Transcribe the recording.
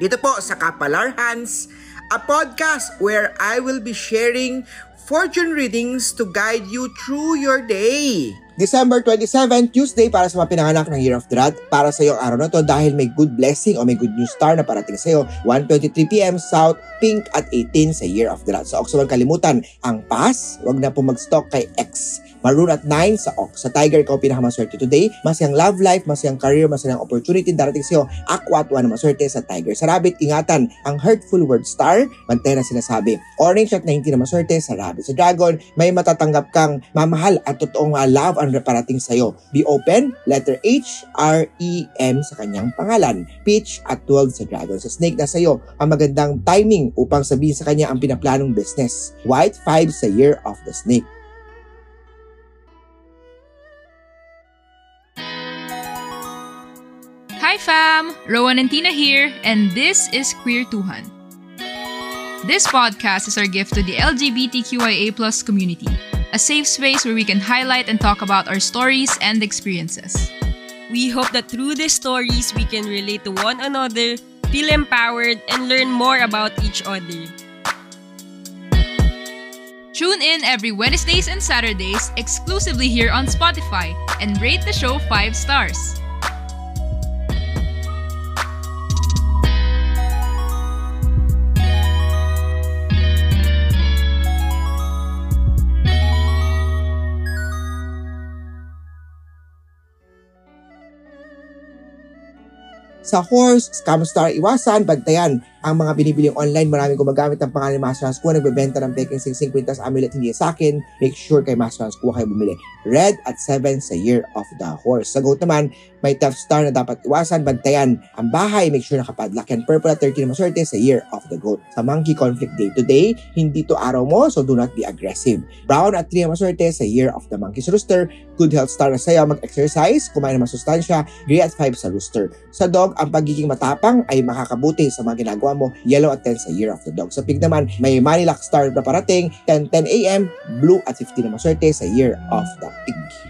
dito po sa Kapalar Hans, a podcast where I will be sharing fortune readings to guide you through your day. December 27, Tuesday para sa mga pinanganak ng Year of the Rat. Para sa iyong araw na to dahil may good blessing o may good news star na parating sa iyo. 1.23pm South, Pink at 18 sa Year of the Rat. So, Ox, huwag kalimutan, ang pass, wag na po mag-stock kay X. Maroon at 9 sa Ox. Sa Tiger, ikaw pinakamaswerte today. Masayang love life, masayang career, masayang opportunity darating sa iyo. Aqua at 1 na maswerte sa Tiger. Sa Rabbit, ingatan, ang hurtful word star, bantay na sinasabi. Orange at 19 na maswerte sa Rabbit. Sa Dragon, may matatanggap kang mamahal at totoong uh, love ang parating sa'yo. Be open, letter H, R, E, M sa kanyang pangalan. Peach at 12 sa Dragon. Sa Snake na sa'yo ang magandang timing upang sabihin sa kanya ang pinaplanong business. White 5 sa Year of the Snake. Hi fam! Rowan and Tina here, and this is Queer Tuhan. This podcast is our gift to the LGBTQIA community, a safe space where we can highlight and talk about our stories and experiences. We hope that through these stories, we can relate to one another, feel empowered, and learn more about each other. Tune in every Wednesdays and Saturdays exclusively here on Spotify and rate the show 5 stars. Sa horse, scam star, iwasan, bantayan. Ang mga binibiling online, maraming gumagamit ng pangalan ni Master Hans Kua, nagbebenta ng peking 50 amulet hindi sa akin. Make sure kay Master Hans Kua kayo bumili. Red at 7 sa Year of the Horse. Sa goat naman, may tough star na dapat iwasan, bantayan. Ang bahay, make sure nakapadlock yan. Purple at 13 na maswerte sa Year of the Goat. Sa Monkey Conflict Day today, hindi to araw mo, so do not be aggressive. Brown at 3 na maswerte sa Year of the Monkey's Rooster. Good health star na sa'yo, mag-exercise, kumain ng masustansya. Gray at 5 sa Rooster. Sa Dog, ang pagiging matapang ay makakabuti sa mga ginagawa mo. Yellow at 10 sa Year of the Dog. Sa Pig naman, may Manilac star na parating. 10-10 a.m. Blue at 15 na maswerte sa Year of the Pig.